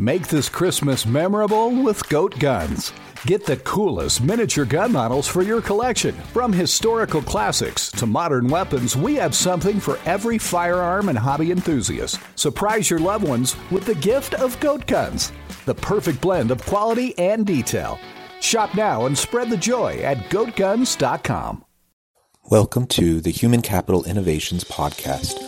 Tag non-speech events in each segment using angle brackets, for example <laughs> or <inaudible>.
Make this Christmas memorable with Goat Guns. Get the coolest miniature gun models for your collection. From historical classics to modern weapons, we have something for every firearm and hobby enthusiast. Surprise your loved ones with the gift of Goat Guns, the perfect blend of quality and detail. Shop now and spread the joy at goatguns.com. Welcome to the Human Capital Innovations Podcast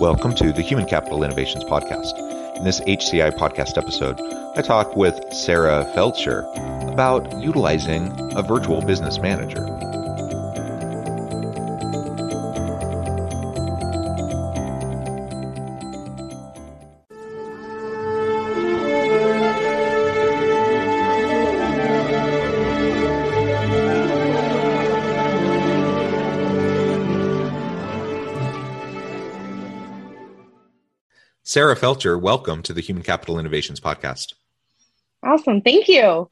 Welcome to the Human Capital Innovations Podcast. In this HCI podcast episode, I talk with Sarah Feldscher about utilizing a virtual business manager. Sarah Feldscher, welcome to the Human Capital Innovations Podcast. Awesome. Thank you.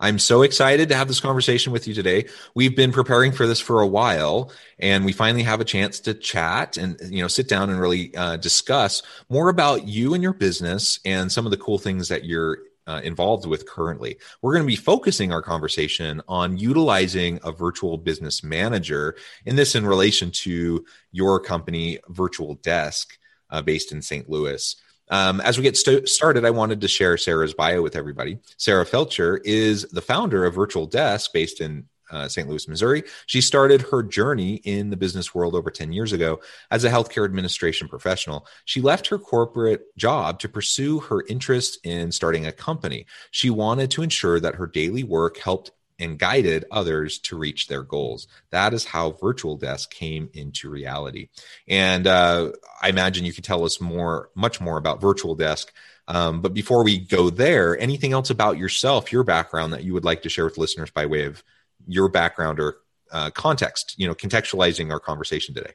I'm so excited to have this conversation with you today. We've been preparing for this for a while, and we finally have a chance to chat and you know sit down and really uh, discuss more about you and your business and some of the cool things that you're uh, involved with currently. We're going to be focusing our conversation on utilizing a virtual business manager, and this in relation to your company, Virtual Desk uh, based in St. Louis. Um, as we get st- started, I wanted to share Sarah's bio with everybody. Sarah Feldscher is the founder of Virtual Desk based in uh, St. Louis, Missouri. She started her journey in the business world over 10 years ago as a healthcare administration professional. She left her corporate job to pursue her interest in starting a company. She wanted to ensure that her daily work helped and guided others to reach their goals. That is how Virtual Desk came into reality. And uh, I imagine you could tell us more, much more about Virtual Desk. Um, but before we go there, anything else about yourself, your background that you would like to share with listeners by way of your background or uh, context, you know, contextualizing our conversation today?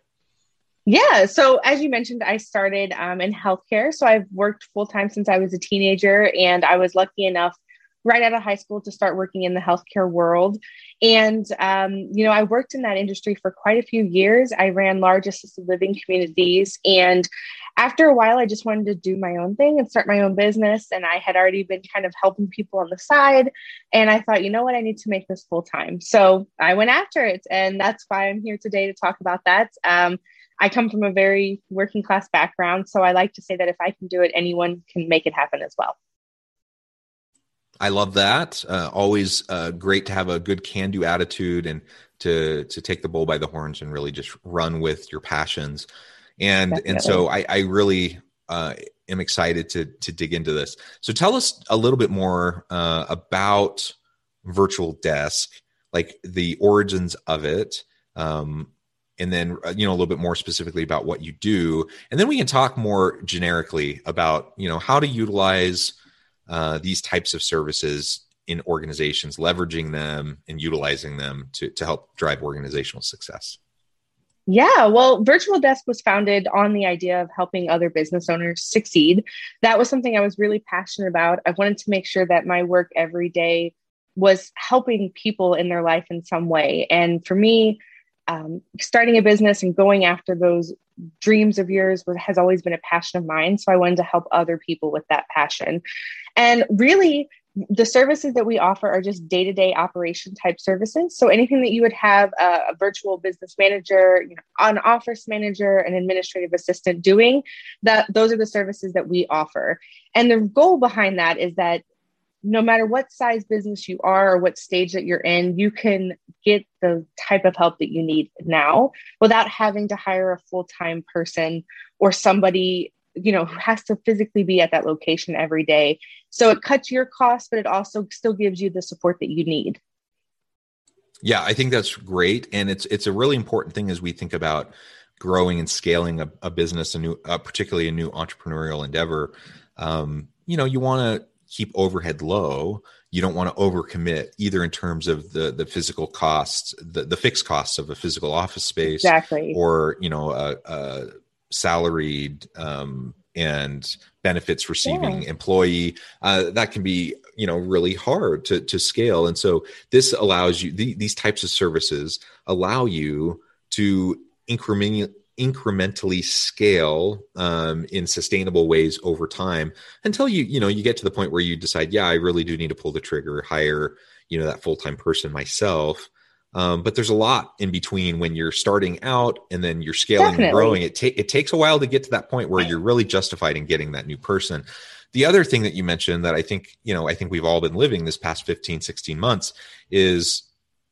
Yeah. So, as you mentioned, I started um, in healthcare. So, I've worked full time since I was a teenager, and I was lucky enough right out of high school to start working in the healthcare world. And, um, you know, I worked in that industry for quite a few years. I ran large assisted living communities. And after a while, I just wanted to do my own thing and start my own business. And I had already been kind of helping people on the side. And I thought, you know what, I need to make this full time. So I went after it. And that's why I'm here today to talk about that. Um, I come from a very working class background. So I like to say that if I can do it, anyone can make it happen as well. I love that. Uh, always uh, great to have a good can-do attitude and to to take the bull by the horns and really just run with your passions. And Definitely. and so I, I really uh, am excited to to dig into this. So tell us a little bit more uh, about Virtual Desk, like the origins of it. Um, and then uh, you know a little bit more specifically about what you do and then we can talk more generically about you know how to utilize uh, these types of services in organizations, leveraging them and utilizing them to, to help drive organizational success? Yeah, well, Virtual Desk was founded on the idea of helping other business owners succeed. That was something I was really passionate about. I wanted to make sure that my work every day was helping people in their life in some way. And for me, um, starting a business and going after those dreams of yours has always been a passion of mine. So I wanted to help other people with that passion. And really, the services that we offer are just day to day operation type services. So anything that you would have a, a virtual business manager, you know, an office manager, an administrative assistant doing, that those are the services that we offer. And the goal behind that is that no matter what size business you are or what stage that you're in, you can get the type of help that you need now without having to hire a full time person or somebody you know who has to physically be at that location every day. So it cuts your costs but it also still gives you the support that you need. Yeah i think that's great. And it's it's a really important thing as we think about growing and scaling a, a business a new uh, particularly a new entrepreneurial endeavor. Um, you know you want to keep overhead low you don't want to overcommit either in terms of the the physical costs the, the fixed costs of a physical office space exactly or you know a, a salaried um, and benefits receiving yeah. employee uh, that can be you know really hard to to scale and so this allows you the, these types of services allow you to incrementally incrementally scale um, in sustainable ways over time until you you know you get to the point where you decide yeah i really do need to pull the trigger hire you know that full-time person myself. Um, but there's a lot in between when you're starting out and then you're scaling Definitely. and growing. It, ta- it takes a while to get to that point where you're really justified in getting that new person. The other thing that you mentioned that i think you know i think we've all been living this past 15 16 months is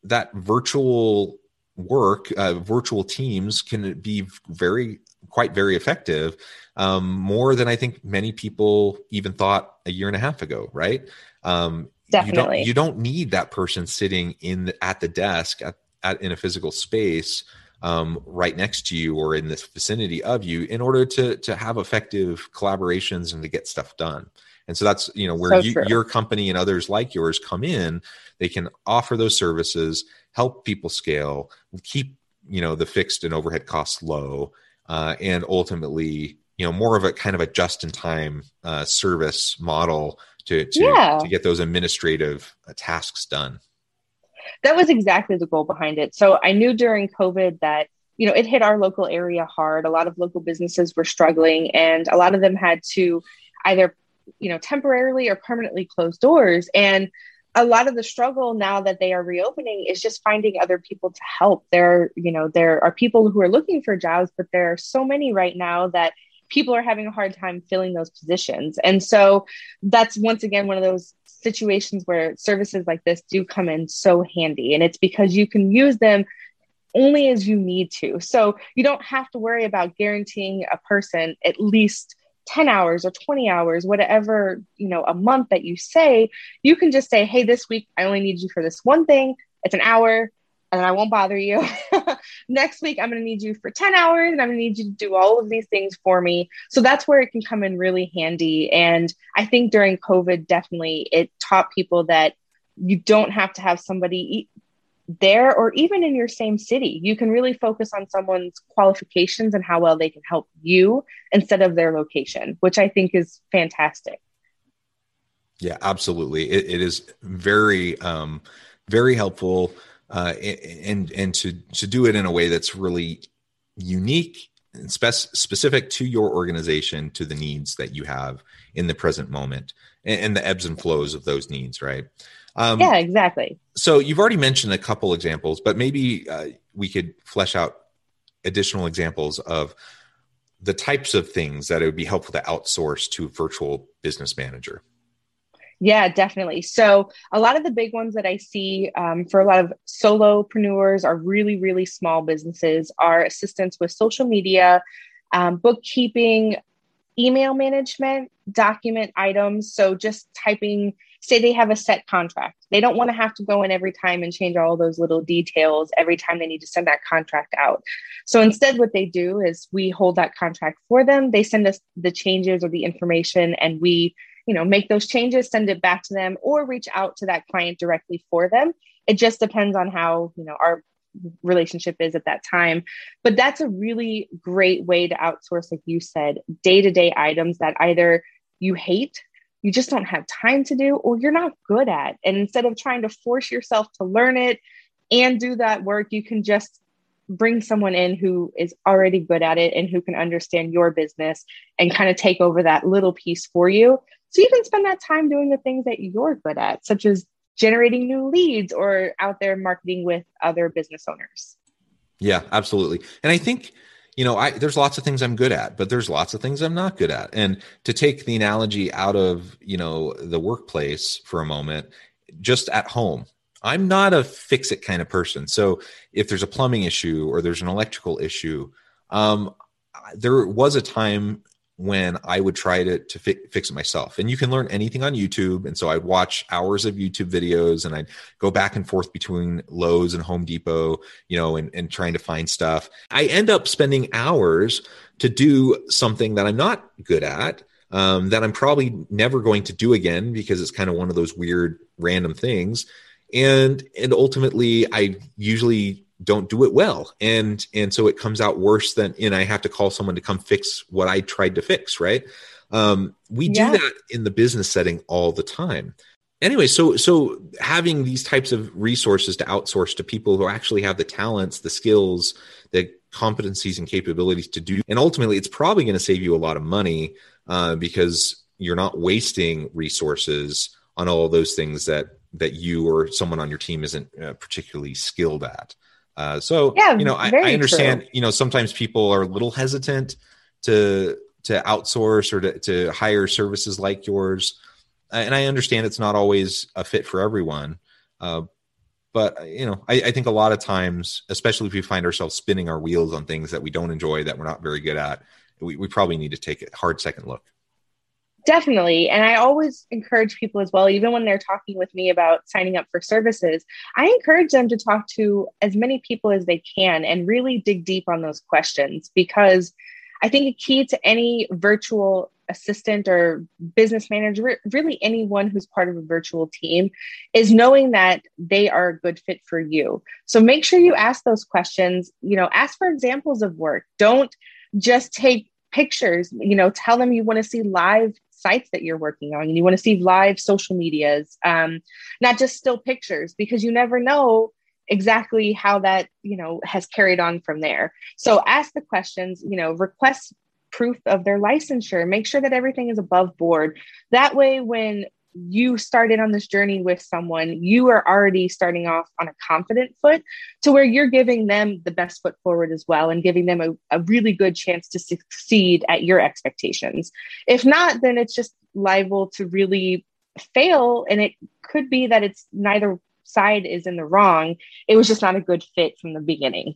that virtual work, uh, virtual teams can be very, quite very effective, um, more than I think many people even thought a year and a half ago, right? Um, Definitely. You don't, you don't need that person sitting in the, at the desk at, at in a physical space um, right next to you or in this vicinity of you in order to to have effective collaborations and to get stuff done. And so that's you know where so you, your company and others like yours come in. They can offer those services help people scale, keep you know the fixed and overhead costs low, uh, and ultimately you know more of a kind of a just in time uh, service model to to, yeah. to get those administrative uh, tasks done. That was exactly the goal behind it. So I knew during COVID that you know it hit our local area hard. A lot of local businesses were struggling, and a lot of them had to either you know temporarily or permanently close doors and a lot of the struggle now that they are reopening is just finding other people to help. There, you know, there are people who are looking for jobs, but there are so many right now that people are having a hard time filling those positions. And so that's once again one of those situations where services like this do come in so handy. And it's because you can use them only as you need to. So you don't have to worry about guaranteeing a person at least 10 hours or 20 hours whatever you know a month that you say you can just say hey this week i only need you for this one thing. It's an hour and i won't bother you. <laughs> Next week i'm going to need you for 10 hours and i'm going to need you to do all of these things for me. So that's where it can come in really handy. And i think during covid definitely it taught people that you don't have to have somebody there or even in your same city. You can really focus on someone's qualifications and how well they can help you instead of their location, which I think is fantastic. Yeah, absolutely. it, it is very, um, very helpful, uh, and and to to do it in a way that's really unique and spec- specific to your organization, to the needs that you have in the present moment, and, and the ebbs and flows of those needs. Right. Um, yeah, exactly. So you've already mentioned a couple examples, but maybe uh, we could flesh out additional examples of the types of things that it would be helpful to outsource to a virtual business manager. Yeah, definitely. So a lot of the big ones that I see um, for a lot of solopreneurs are really, really small businesses are assistance with social media, um, bookkeeping, email management, document items. So just typing say they have a set contract. They don't want to have to go in every time and change all those little details every time they need to send that contract out. So instead, what they do is we hold that contract for them. They send us the changes or the information, and we, you know, make those changes, send it back to them, or reach out to that client directly for them. It just depends on how you know our relationship is at that time. But that's a really great way to outsource, like you said, day to day items that either you hate you just don't have time to do or you're not good at. And instead of trying to force yourself to learn it and do that work, you can just bring someone in who is already good at it and who can understand your business and kind of take over that little piece for you. So you can spend that time doing the things that you're good at, such as generating new leads or out there marketing with other business owners. Yeah, absolutely. And I think you know, I there's lots of things I'm good at, but there's lots of things I'm not good at. And to take the analogy out of, you know, the workplace for a moment, just at home, I'm not a fix it kind of person. So if there's a plumbing issue or there's an electrical issue, um, there was a time when I would try to, to fi- fix it myself. And you can learn anything on YouTube. And so I'd watch hours of YouTube videos and I'd go back and forth between Lowe's and Home Depot, you know, and, and trying to find stuff. I end up spending hours to do something that I'm not good at. um, that I'm probably never going to do again because it's kind of one of those weird random things. And and ultimately I usually don't do it well. And and so it comes out worse than and I have to call someone to come fix what I tried to fix, right? Um, we yeah. do that in the business setting all the time anyway so so having these types of resources to outsource to people who actually have the talents the skills the competencies and capabilities to do and ultimately it's probably going to save you a lot of money uh, because you're not wasting resources on all those things that that you or someone on your team isn't uh, particularly skilled at uh, so yeah, you know I, I understand true. you know sometimes people are a little hesitant to to outsource or to, to hire services like yours and I understand it's not always a fit for everyone. Uh, but you know, I, I, think a lot of times, especially if we find ourselves spinning our wheels on things that we don't enjoy, that we're not very good at, we, we probably need to take a hard second look. Definitely. And I always encourage people as well, even when they're talking with me about signing up for services, I encourage them to talk to as many people as they can and really dig deep on those questions because I think a key to any virtual assistant or business manager, really anyone who's part of a virtual team, is knowing that they are a good fit for you. So make sure you ask those questions. You know, ask for examples of work. Don't just take pictures. You know, tell them you want to see live sites that you're working on and you want to see live social medias, um, not just still pictures, because you never know exactly how that you know has carried on from there so ask the questions you know request proof of their licensure. Make sure that everything is above board. That way, when you started on this journey with someone, you are already starting off on a confident foot to where you're giving them the best foot forward as well and giving them a, a really good chance to succeed at your expectations. If not, then it's just liable to really fail. And it could be that it's neither side is in the wrong. It was just not a good fit from the beginning.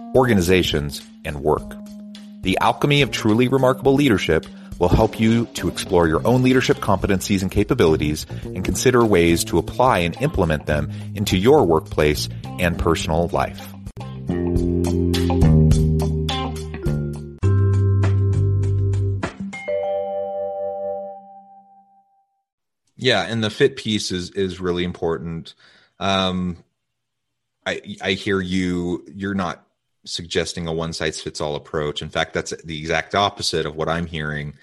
organizations, and work. The alchemy of truly remarkable leadership will help you to explore your own leadership competencies and capabilities and consider ways to apply and implement them into your workplace and personal life. Yeah, and the fit piece is is really important. Um, I I hear you. You're not suggesting a one size fits all approach. In fact, that's the exact opposite of what I'm hearing.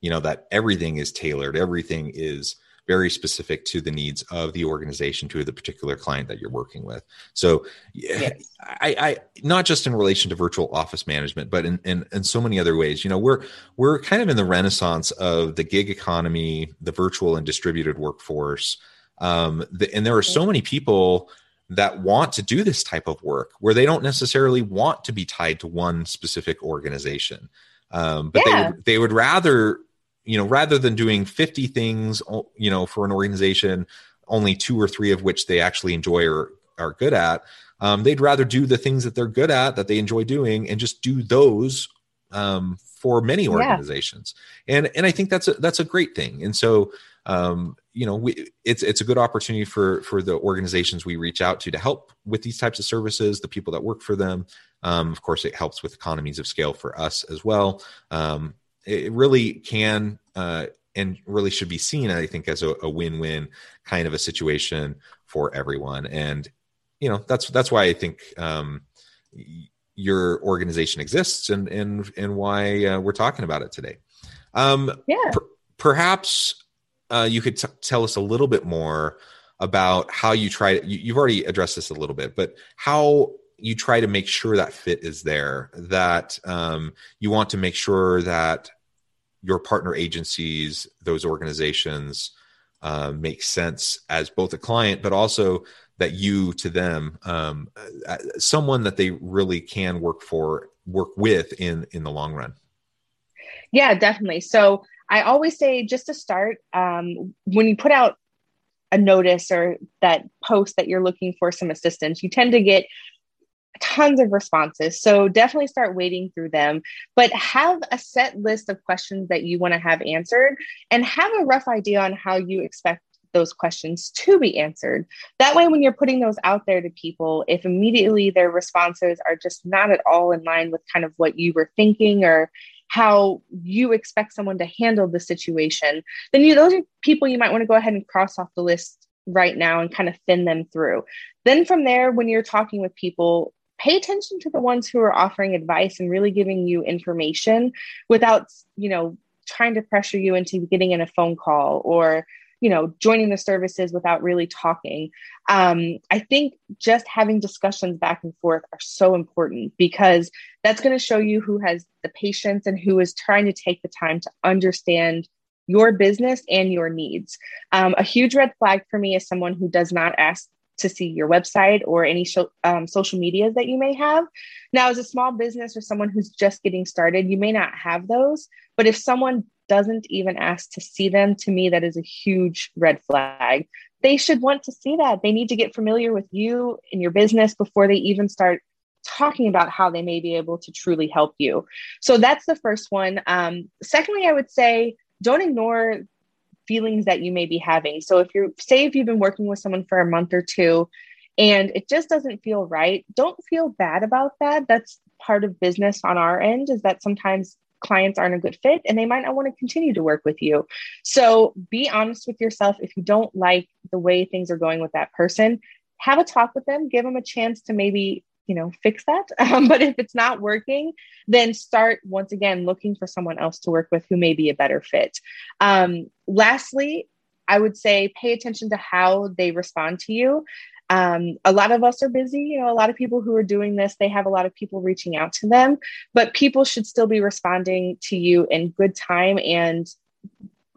You know that everything is tailored. Everything is very specific to the needs of the organization to the particular client that you're working with so yes. I, I not just in relation to virtual office management but in, in in so many other ways you know we're we're kind of in the renaissance of the gig economy the virtual and distributed workforce um the, and there are so many people that want to do this type of work where they don't necessarily want to be tied to one specific organization um, but yeah. they would they would rather you know rather than doing 50 things you know for an organization only two or three of which they actually enjoy or are good at um, they'd rather do the things that they're good at that they enjoy doing and just do those um, for many organizations yeah. and and i think that's a that's a great thing and so um, you know we, it's it's a good opportunity for for the organizations we reach out to to help with these types of services the people that work for them um, of course it helps with economies of scale for us as well um, it really can uh, and really should be seen i think as a, a win-win kind of a situation for everyone and you know that's that's why I think um, your organization exists and and and why uh, we're talking about it today. Um, yeah. Per- perhaps uh, you could t- tell us a little bit more about how you try. You, you've already addressed this a little bit, but how you try to make sure that fit is there. That um, you want to make sure that your partner agencies, those organizations, uh, make sense as both a client, but also that you to them, um, uh, someone that they really can work for, work with in in the long run. Yeah, definitely. So I always say, just to start, um, when you put out a notice or that post that you're looking for some assistance, you tend to get tons of responses. So definitely start wading through them, but have a set list of questions that you want to have answered and have a rough idea on how you expect those questions to be answered. That way, when you're putting those out there to people, if immediately their responses are just not at all in line with kind of what you were thinking or how you expect someone to handle the situation, then you those are people you might want to go ahead and cross off the list right now and kind of thin them through. Then from there, when you're talking with people, pay attention to the ones who are offering advice and really giving you information without, you know, trying to pressure you into getting in a phone call or you know joining the services without really talking um, i think just having discussions back and forth are so important because that's going to show you who has the patience and who is trying to take the time to understand your business and your needs um, a huge red flag for me is someone who does not ask to see your website or any show, um, social medias that you may have. Now, as a small business or someone who's just getting started, you may not have those. But if someone doesn't even ask to see them, to me, that is a huge red flag. They should want to see that. They need to get familiar with you and your business before they even start talking about how they may be able to truly help you. So that's the first one. Um, secondly, I would say don't ignore feelings that you may be having. So if you're say if you've been working with someone for a month or two and it just doesn't feel right, don't feel bad about that. That's part of business on our end is that sometimes clients aren't a good fit and they might not want to continue to work with you. So be honest with yourself. If you don't like the way things are going with that person, have a talk with them, give them a chance to maybe you know fix that. <laughs> Um, but if it's not working then start once again looking for someone else to work with who may be a better fit. Um, lastly i would say pay attention to how they respond to you um, a lot of us are busy you know a lot of people who are doing this they have a lot of people reaching out to them but people should still be responding to you in good time and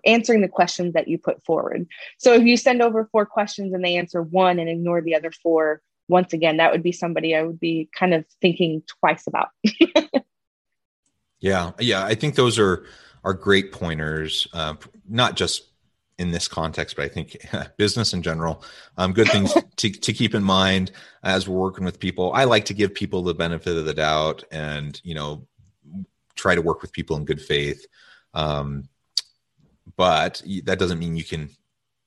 answering the questions that you put forward so if you send over four questions and they answer one and ignore the other four once again, that would be somebody I would be kind of thinking twice about. <laughs> yeah, yeah, I think those are are great pointers, uh, not just in this context, but I think <laughs> business in general. Um, good things <laughs> to, to keep in mind as we're working with people. I like to give people the benefit of the doubt, and you know, try to work with people in good faith. Um, but that doesn't mean you can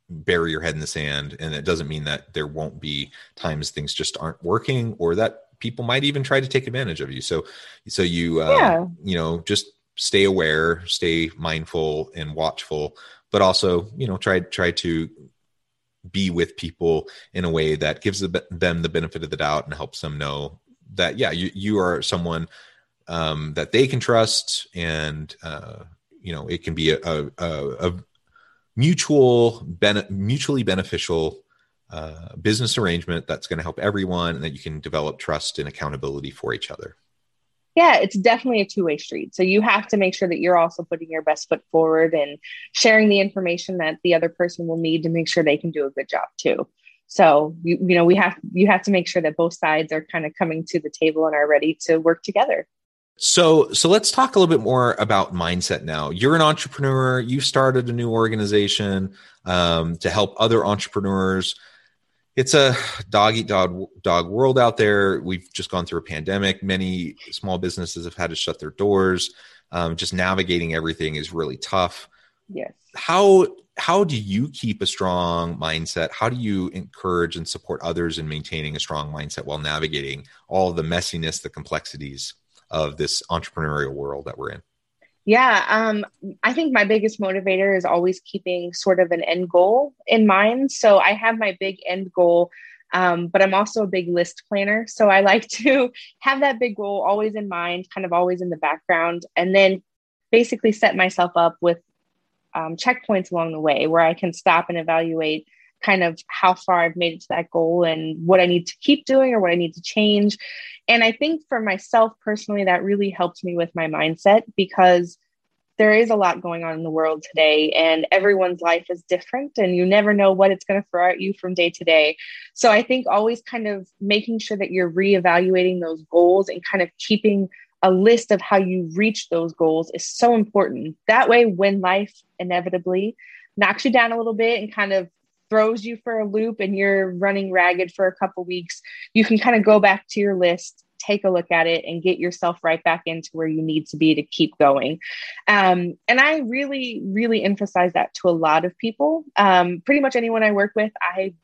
bury your head in the sand and it doesn't mean that there won't be times things just aren't working or that people might even try to take advantage of you so so you uh, yeah. you know just stay aware stay mindful and watchful but also you know try try to be with people in a way that gives them the benefit of the doubt and helps them know that yeah you, you are someone um, that they can trust and uh, you know it can be a, a, a, mutual mutually beneficial uh, business arrangement that's going to help everyone and that you can develop trust and accountability for each other yeah it's definitely a two-way street so you have to make sure that you're also putting your best foot forward and sharing the information that the other person will need to make sure they can do a good job too so you, you know we have you have to make sure that both sides are kind of coming to the table and are ready to work together so, so let's talk a little bit more about mindset now. You're an entrepreneur. You started a new organization um, to help other entrepreneurs. It's a dog eat dog dog world out there. We've just gone through a pandemic. Many small businesses have had to shut their doors. Um, just navigating everything is really tough. Yes. How how do you keep a strong mindset? How do you encourage and support others in maintaining a strong mindset while navigating all the messiness, the complexities? of this entrepreneurial world that we're in? Yeah, um, I think my biggest motivator is always keeping sort of an end goal in mind. So I have my big end goal Um, but I'm also a big list planner. So I like to <laughs> have that big goal always in mind, kind of always in the background, and then basically set myself up with um, checkpoints along the way where I can stop and evaluate kind of how far I've made it to that goal and what I need to keep doing or what I need to change. And I think for myself personally, that really helped me with my mindset because there is a lot going on in the world today and everyone's life is different and you never know what it's going to throw at you from day to day. So I think always kind of making sure that you're reevaluating those goals and kind of keeping a list of how you reach those goals is so important. That way, when life inevitably knocks you down a little bit and kind of throws you for a loop and you're running ragged for a couple weeks, you can kind of go back to your list, take a look at it, and get yourself right back into where you need to be to keep going. Um, and I really, really emphasize that to a lot of people. Um, pretty much anyone I work with, I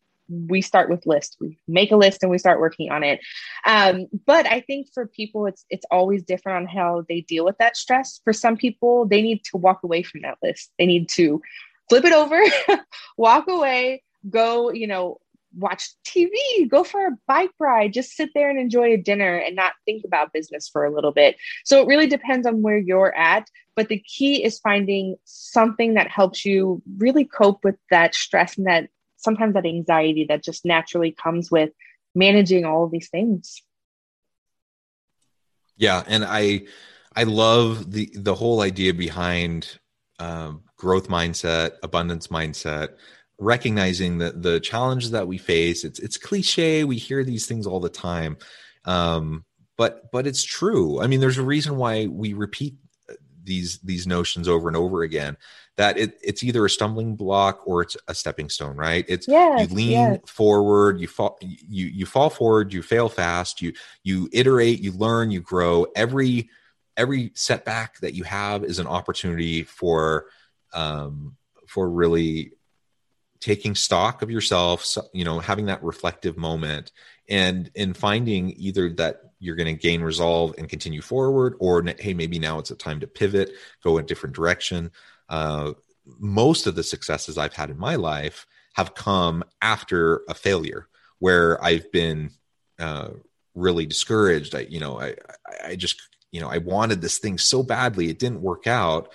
we start with list we make a list and we start working on it um, but i think for people it's it's always different on how they deal with that stress for some people they need to walk away from that list they need to flip it over, <laughs> walk away, go, you know, watch TV, go for a bike ride, just sit there and enjoy a dinner and not think about business for a little bit. So it really depends on where you're at. But the key is finding something that helps you really cope with that stress and that sometimes that anxiety that just naturally comes with managing all of these things. Yeah. And I, I love the, the whole idea behind um, growth mindset, abundance mindset, recognizing that the challenges that we face, it's it's cliche. We hear these things all the time, um, but but it's true. I mean, there's a reason why we repeat these these notions over and over again. That it, it's either a stumbling block or it's a stepping stone, right? It's yes, you lean yes. forward, you fall, you you fall forward, you fail fast, you you iterate, you learn, you grow. Every every setback that you have is an opportunity for um, for really taking stock of yourself you know having that reflective moment and in finding either that you're going to gain resolve and continue forward or hey maybe now it's a time to pivot go a different direction. Uh, most of the successes i've had in my life have come after a failure where i've been uh, really discouraged. I you know i i just you know i wanted this thing so badly it didn't work out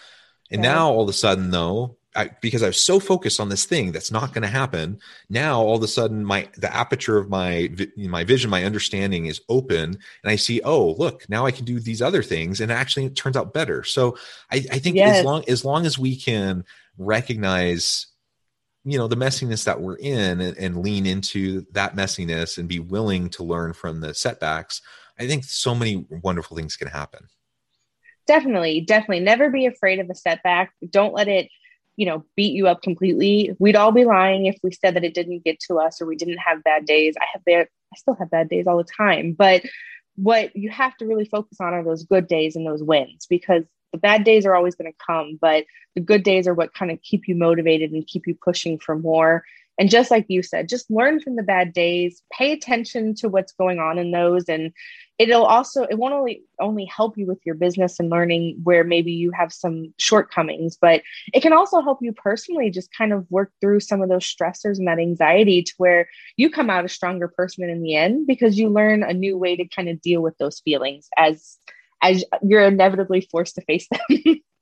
and right. now all of a sudden, though, I, because I was so focused on this thing that's not going to happen. Now all of a sudden, my the aperture of my my vision, my understanding is open, and I see, oh, look, now I can do these other things, and actually, it turns out better. So I, I think yes. as long as long as we can recognize you know the messiness that we're in and, and, lean into that messiness and be willing to learn from the setbacks i think so many wonderful things can happen definitely definitely. Never be afraid of a setback. Don't let it you know beat you up completely. We'd all be lying if we said that it didn't get to us or we didn't have bad days. I have bad i still have bad days all the time but what you have to really focus on are those good days and those wins because the bad days are always going to come but the good days are what kind of keep you motivated and keep you pushing for more and just like you said just learn from the bad days pay attention to what's going on in those and it'll also it won't only only help you with your business and learning where maybe you have some shortcomings but it can also help you personally just kind of work through some of those stressors and that anxiety to where you come out a stronger person in the end because you learn a new way to kind of deal with those feelings as as you're inevitably forced to face them <laughs>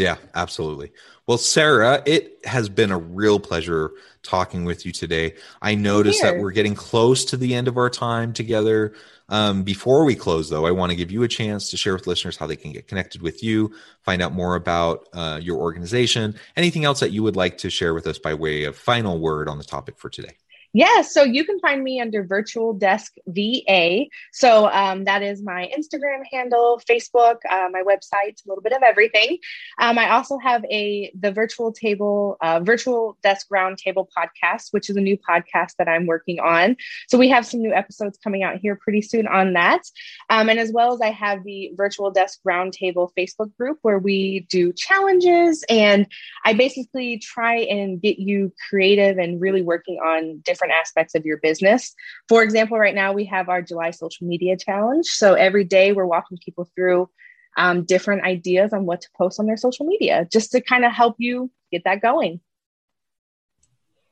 Yeah, absolutely. Well, Sarah, it has been a real pleasure talking with you today. I noticed that we're getting close to the end of our time together. Um, before we close, though, I want to give you a chance to share with listeners how they can get connected with you, find out more about uh, your organization, anything else that you would like to share with us by way of final word on the topic for today. Yeah, so you can find me under Virtual Desk VA. So um, that is my Instagram handle, Facebook, uh, my website, a little bit of everything. Um, I also have a the Virtual Table, uh, Virtual Desk Roundtable podcast, which is a new podcast that I'm working on. So we have some new episodes coming out here pretty soon on that, um, and as well as I have the Virtual Desk Roundtable Facebook group where we do challenges, and I basically try and get you creative and really working on different different aspects of your business. For example, right now we have our July social media challenge. So every day we're walking people through um, different ideas on what to post on their social media just to kind of help you get that going.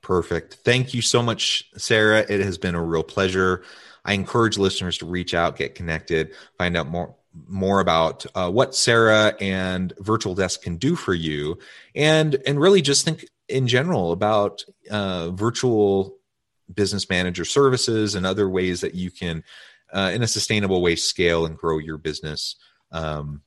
Perfect. Thank you so much, Sarah. It has been a real pleasure. I encourage listeners to reach out, get connected, find out more more about uh, what Sarah and Virtual Desk can do for you, and and really just think in general about uh, virtual business manager services and other ways that you can, uh, in a sustainable way, scale and grow your business. Um,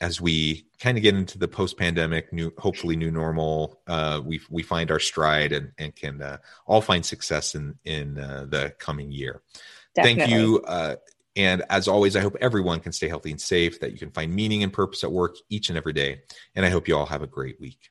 as we kind of get into the post-pandemic new hopefully new normal uh, we we find our stride and and can uh, all find success in in uh, the coming year Definitely. thank you uh, and as always i hope everyone can stay healthy and safe that you can find meaning and purpose at work each and every day and i hope you all have a great week